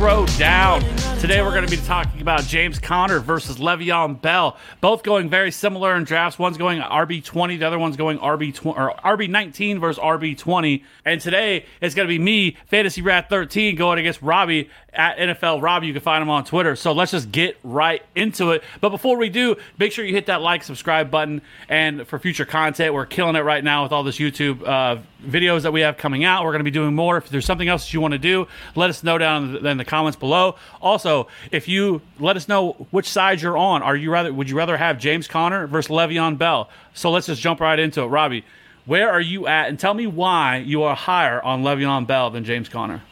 TFA Throwdown. Today we're going to be talking about James Conner versus Le'Veon Bell. Both going very similar in drafts. One's going RB20, the other one's going RB20 or RB19 versus RB20. And today it's going to be me, Fantasy Wrath 13, going against Robby at NFL Robby. You can find him on Twitter. So let's just get right into it. But before we do, make sure you hit that like, subscribe button. And for future content, we're killing it right now with all this YouTube uh, videos that we have coming out. We're going to be doing more. If there's something else that you want to do, let us know down in the comments below. Also, if you let us know which side you're on, are you rather would you rather have James Conner versus Le'Veon Bell? So let's just jump right into it, Robby. Where are you at, and tell me why you are higher on Le'Veon Bell than James Conner?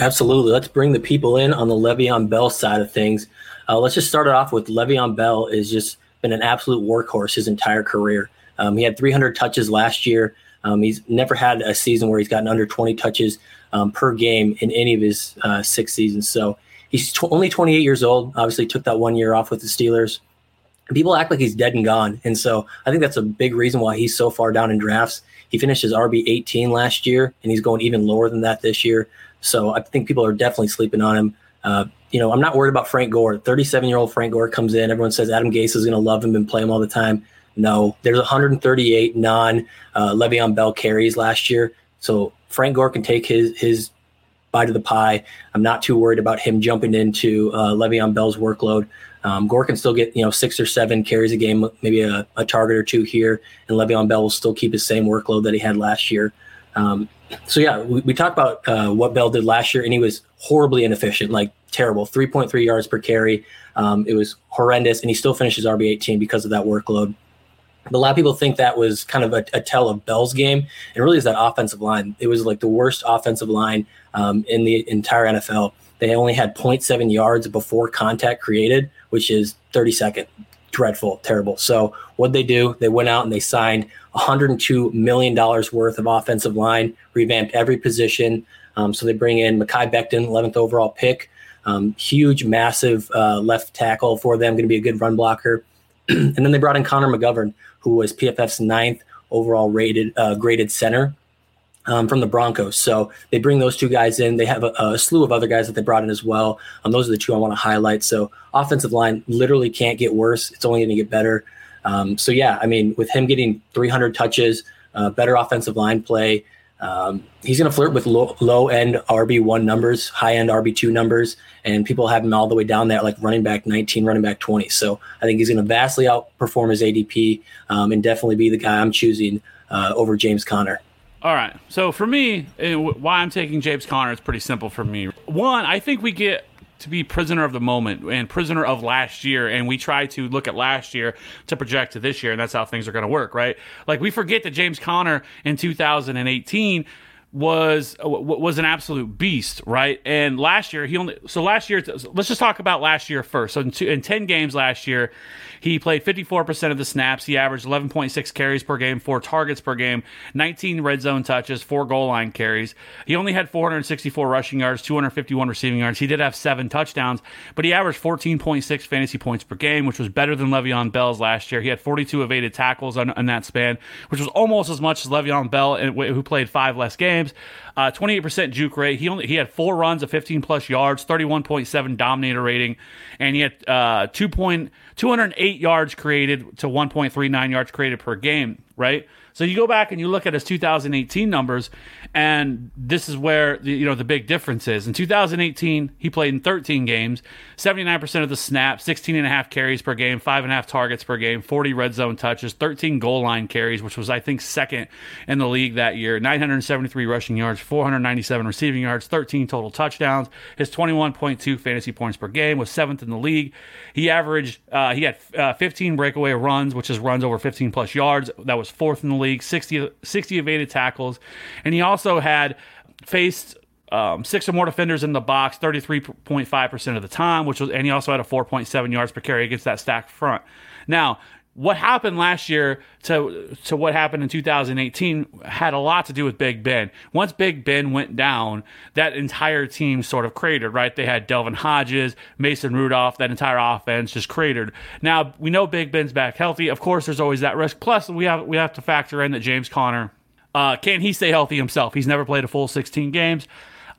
Absolutely. Let's bring the people in on the Le'Veon Bell side of things. Uh, let's just start it off with Le'Veon Bell is just been an absolute workhorse his entire career. Um, he had 300 touches last year. Um, he's never had a season where he's gotten under 20 touches um, per game in any of his uh, six seasons. So he's tw- only 28 years old. Obviously, took that one year off with the Steelers. people act like he's dead and gone, and so I think that's a big reason why he's so far down in drafts. He finished his RB 18 last year, and he's going even lower than that this year. So I think people are definitely sleeping on him. Uh, you know, I'm not worried about Frank Gore. 37 year old Frank Gore comes in. Everyone says Adam Gase is going to love him and play him all the time. No, there's 138 non uh, Le'Veon Bell carries last year. So Frank Gore can take his his bite of the pie. I'm not too worried about him jumping into uh, Le'Veon Bell's workload. Um, Gore can still get you know six or seven carries a game, maybe a, a, target or two here, and Le'Veon Bell will still keep his same workload that he had last year. Um, so yeah, we, we talked about uh, what Bell did last year, and he was horribly inefficient, like terrible, 3.3 yards per carry. Um, it was horrendous, and he still finishes RB 18 because of that workload. A lot of people think that was kind of a, a tell of Bell's game, and really is that offensive line. It was like the worst offensive line um, in the entire NFL. They only had 0.7 yards before contact created, which is 32nd. Dreadful, terrible. So what they do? They went out and they signed 102 million dollars worth of offensive line, revamped every position. Um, so they bring in Mekhi Becton, 11th overall pick, um, huge, massive uh, left tackle for them, going to be a good run blocker. and then they brought in Connor McGovern, who was PFF's ninth overall rated uh, graded center um, from the Broncos. So they bring those two guys in. They have a, a slew of other guys that they brought in as well. Um, those are the two I want to highlight. So offensive line literally can't get worse. It's only going to get better. Um, so yeah, I mean, with him getting 300 touches, uh, better offensive line play, um, he's going to flirt with low, low end RB one numbers, high end RB two numbers, and people have him all the way down there like running back 19, running back 20. So I think he's going to vastly outperform his ADP um, and definitely be the guy I'm choosing uh, over James Conner. All right. So for me, eh, why I'm taking James Conner is pretty simple for me. One, I think we get to be prisoner of the moment and prisoner of last year and we try to look at last year to project to this year and that's how things are going to work right? Like we forget that james conner in 2018 was uh, was an absolute beast, right? And last year he only so last year let's just talk about last year first. So in, two, in 10 games last year, he played 54% of the snaps. He averaged 11.6 carries per game, 4 targets per game, 19 red zone touches, 4 goal line carries. He only had 464 rushing yards, 251 receiving yards. He did have 7 touchdowns, but he averaged 14.6 fantasy points per game, which was better than Le'Veon Bell's last year. He had 42 evaded tackles on, on that span, which was almost as much as Le'Veon Bell who played 5 less games Uh, 28% juke rate. He only he had four runs of 15 plus yards, 31.7 dominator rating, and he had uh, 2. 208 yards created to 1.39 yards created per game. Right. So you go back and you look at his 2018 numbers, and this is where you know the big difference is. In 2018, he played in 13 games, 79% of the snaps, 16 and a half carries per game, five and a half targets per game, 40 red zone touches, 13 goal line carries, which was I think second in the league that year, 973 rushing yards, 497 receiving yards, 13 total touchdowns. His 21.2 fantasy points per game was seventh in the league. He averaged uh, he had uh, 15 breakaway runs, which is runs over 15 plus yards. That was fourth in the league league, 60, 60 evaded tackles. And he also had faced um, six or more defenders in the box 33.5% of the time, which was, and he also had a 4.7 yards per carry against that stacked front. Now, what happened last year to to what happened in 2018 had a lot to do with Big Ben. Once Big Ben went down, that entire team sort of cratered, right? They had Devlin Hodges, Mason Rudolph, that entire offense just cratered. Now we know Big Ben's back healthy. Of course, there's always that risk. Plus, we have we have to factor in that James Conner uh, can he stay healthy himself? He's never played a full 16 games.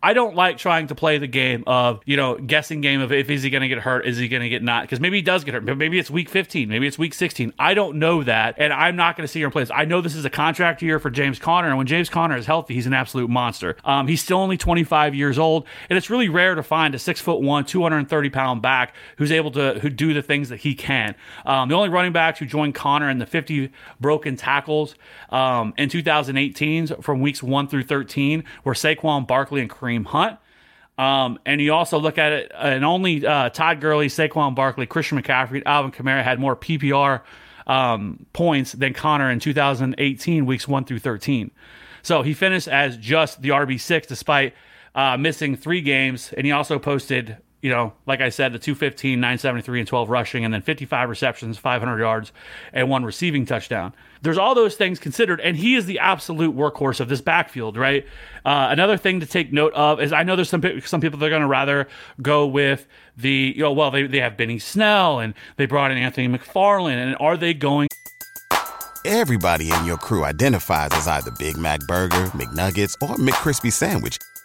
I don't like trying to play the game of, you know, guessing game of if is he going to get hurt, is he going to get not? Because maybe he does get hurt. But maybe it's week 15, maybe it's week 16. I don't know that, and I'm not going to see here and play this. I know this is a contract year for James Conner, and when James Conner is healthy, he's an absolute monster. Um, he's still only 25 years old, and it's really rare to find a six foot one, 230 pound back who's able to who do the things that he can. Um, the only running backs who joined Conner in the 50 broken tackles um, in 2018 from weeks one through 13 were Saquon Barkley and Kareem Hunt. Um, and you also look at it, and only uh, Todd Gurley, Saquon Barkley, Christian McCaffrey, Alvin Kamara had more PPR um, points than Conner in 2018, weeks 1 through 13. So he finished as just the RB6 despite uh, missing three games. And he also posted you know, like I said, the 215, 973, and 12 rushing, and then 55 receptions, 500 yards, and one receiving touchdown. There's all those things considered, and he is the absolute workhorse of this backfield, right? Uh, another thing to take note of is I know there's some some people that are going to rather go with the, you know, well, they, they have Benny Snell and they brought in Anthony McFarland, and are they going? Everybody in your crew identifies as either Big Mac Burger, McNuggets, or McCrispy Sandwich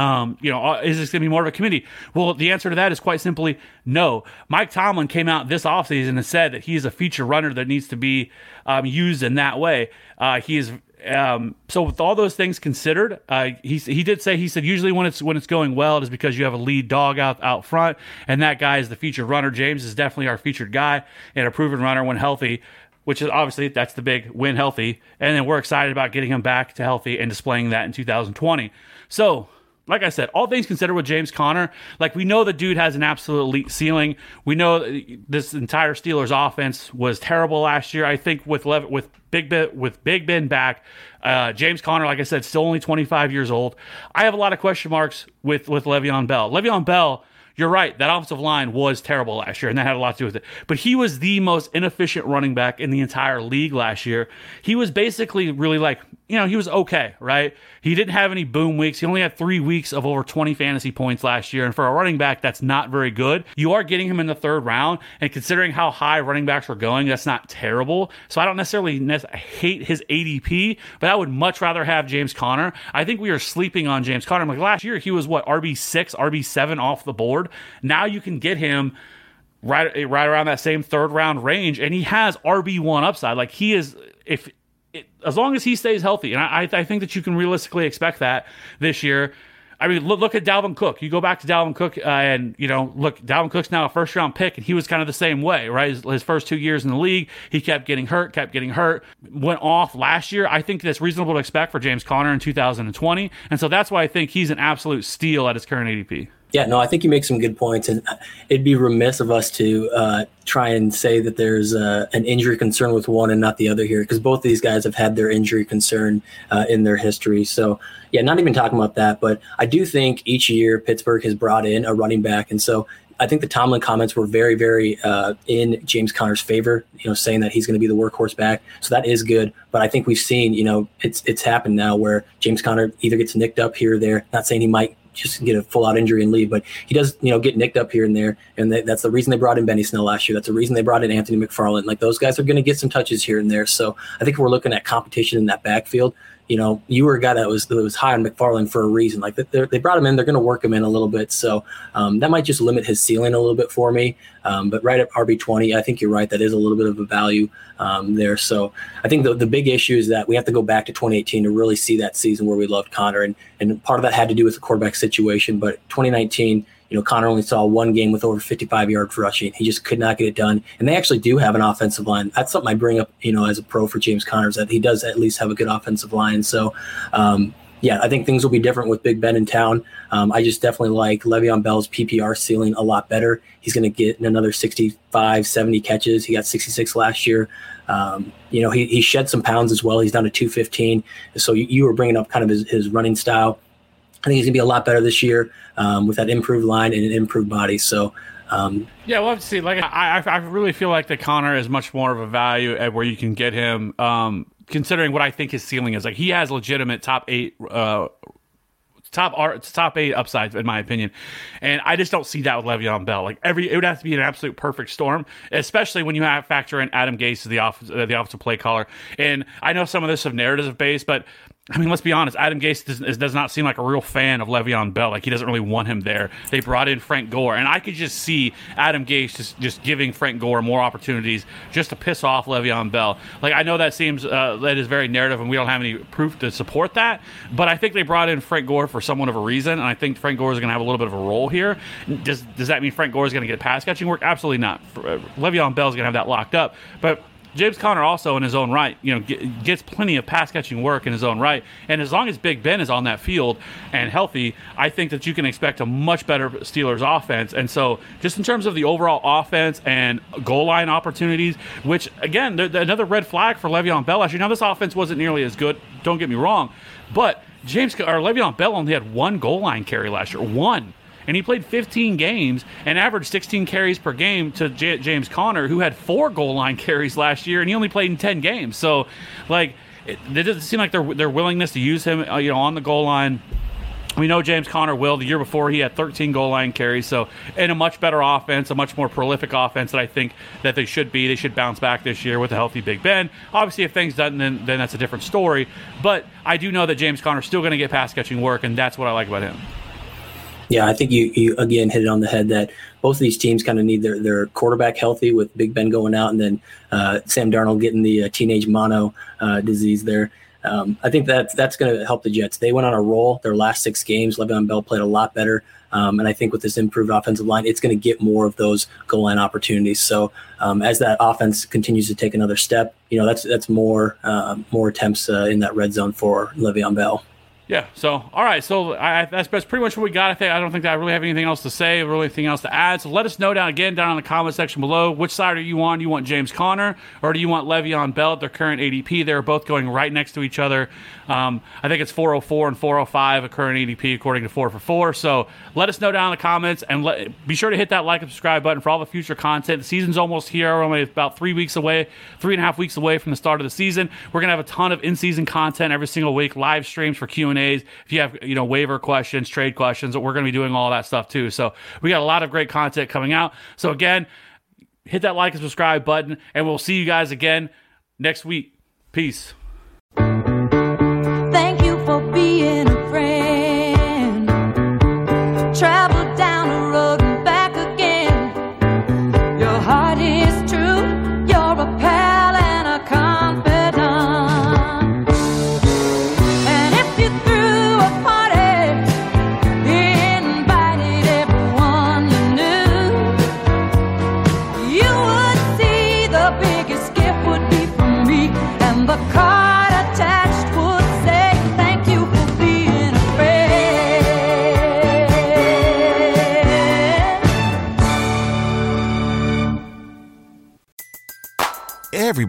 um, you know, uh, is this going to be more of a committee? Well, the answer to that is quite simply no. Mike Tomlin came out this offseason and said that he's a feature runner that needs to be um, used in that way. Uh, he is um, so with all those things considered, uh, he he did say he said usually when it's when it's going well, it is because you have a lead dog out out front, and that guy is the featured runner. James is definitely our featured guy and a proven runner when healthy which is obviously that's the big win healthy. And then we're excited about getting him back to healthy and displaying that in 2020. So like I said, all things considered with James Conner, like we know the dude has an absolute elite ceiling. We know this entire Steelers offense was terrible last year. I think with Lev- with Big Ben with Big Ben back, uh, James Conner, like I said, still only 25 years old. I have a lot of question marks with with Le'Veon Bell. Le'Veon Bell you're right. That offensive line was terrible last year, and that had a lot to do with it. But he was the most inefficient running back in the entire league last year. He was basically really like, you know, he was okay, right? He didn't have any boom weeks. He only had three weeks of over 20 fantasy points last year. And for a running back, that's not very good. You are getting him in the third round. And considering how high running backs are going, that's not terrible. So I don't necessarily hate his ADP, but I would much rather have James Conner. I think we are sleeping on James Conner. Like last year, he was what, RB6, RB7 off the board. Now you can get him right right around that same third round range, and he has RB one upside. Like he is if. It, as long as he stays healthy, and I, I think that you can realistically expect that this year. I mean, look, look at Dalvin Cook. You go back to Dalvin Cook, uh, and you know, look, Dalvin Cook's now a first round pick, and he was kind of the same way, right? His, his, first two years in the league, he kept getting hurt, kept getting hurt, went off last year. I think that's reasonable to expect for James Conner in 2020, and so that's why I think he's an absolute steal at his current ADP. Yeah, no, I think you make some good points, and it'd be remiss of us to uh, try and say that there's uh, an injury concern with one and not the other here, because both these guys have had their injury concern uh, in their history. So, yeah, not even talking about that, but I do think each year Pittsburgh has brought in a running back, and so I think the Tomlin comments were very, very uh, in James Conner's favor. You know, saying that he's going to be the workhorse back, so that is good. But I think we've seen, you know, it's it's happened now where James Conner either gets nicked up here or there. Not saying he might just get a full out injury and leave. But he does, you know, get nicked up here and there, and they, that's the reason they brought in Benny Snell last year. That's the reason they brought in Anthony McFarland. Like those guys are going to get some touches here and there. So I think we're looking at competition in that backfield you know, you were a guy that was that was high on McFarland for a reason. Like they brought him in, they're going to work him in a little bit. So um, that might just limit his ceiling a little bit for me. Um, but right at RB twenty, I think you're right. That is a little bit of a value um, there. So I think the, the big issue is that we have to go back to 2018 to really see that season where we loved Conner, and and part of that had to do with the quarterback situation. But 2019 you know, Conner only saw one game with over 55 yards rushing. He just could not get it done. And they actually do have an offensive line. That's something I bring up, you know, as a pro for James Conner, is that he does at least have a good offensive line. So, um, yeah, I think things will be different with Big Ben in town. Um, I just definitely like Le'Veon Bell's PPR ceiling a lot better. He's going to get another 65, 70 catches. He got 66 last year. Um, you know, he, he shed some pounds as well. He's down to 215. So you, you were bringing up kind of his, his running style. I think he's to be a lot better this year um, with that improved line and an improved body. So Um, yeah, we'll have to see. Like, I, I, really feel like the Conner is much more of a value at where you can get him. Um, considering what I think his ceiling is, like he has legitimate top eight uh, top art, top eight upsides in my opinion, and I just don't see that with Le'Veon Bell. Like every, it would have to be an absolute perfect storm, especially when you have factor in Adam Gase as the off uh, the offensive play caller. And I know some of this of narrative based, but I mean, let's be honest. Adam Gase does, does, not seem like a real fan of Le'Veon Bell. Like he doesn't really want him there. They brought in Frank Gore, and I could just see Adam Gase just, just giving Frank Gore more opportunities just to piss off Le'Veon Bell. Like I know that seems uh, that is very narrative, and we don't have any proof to support that. But I think they brought in Frank Gore for somewhat of a reason, and I think Frank Gore is going to have a little bit of a role here. Does does that mean Frank Gore is going to get pass catching work? Absolutely not. Uh, Le'Veon Bell is going to have that locked up, but James Conner also in his own right, you know, gets plenty of pass catching work in his own right, and as long as Big Ben is on that field and healthy, I think that you can expect a much better Steelers offense. And so, just in terms of the overall offense and goal line opportunities, which again, another red flag for Le'Veon Bell. Actually, now this offense wasn't nearly as good. Don't get me wrong, but James or Le'Veon Bell only had one goal line carry last year. One and he played 15 games and averaged 16 carries per game to J- James Conner, who had four goal line carries last year, and he only played in 10 games. So, like, it, it doesn't seem like their their willingness to use him, uh, you know, on the goal line. We know James Conner will. The year before, he had 13 goal line carries. So, in a much better offense, a much more prolific offense that I think that they should be. They should bounce back this year with a healthy Big Ben. Obviously, if things doesn't, then, then that's a different story. But I do know that James Conner's still going to get pass catching work, and that's what I like about him. Yeah, I think you, you again hit it on the head that both of these teams kind of need their, their quarterback healthy with Big Ben going out and then uh, Sam Darnold getting the uh, teenage mono uh, disease there. Um, I think that that's going to help the Jets. They went on a roll their last six games. Le'Veon Bell played a lot better. Um, and I think with this improved offensive line, it's going to get more of those goal line opportunities. So um, as that offense continues to take another step, you know that's that's more uh, more attempts uh, in that red zone for Le'Veon Bell. Yeah. So, all right. So I, that's, that's pretty much what we got. I think I don't think I really have anything else to say, or anything else to add. So let us know down again down in the comment section below. Which side are you on? Do you want James Conner or do you want Le'Veon Bell at their current ADP? They're both going right next to each other. Um, I think it's 404 and 405 a current ADP according to four for four. So let us know down in the comments and let, be sure to hit that like and subscribe button for all the future content. The season's almost here. We're only about three weeks away, three and a half weeks away from the start of the season. We're gonna have a ton of in-season content every single week, live streams for Q and A's. If you have you know waiver questions, trade questions, we're gonna be doing all that stuff too. So we got a lot of great content coming out. So again, hit that like and subscribe button, and we'll see you guys again next week. Peace.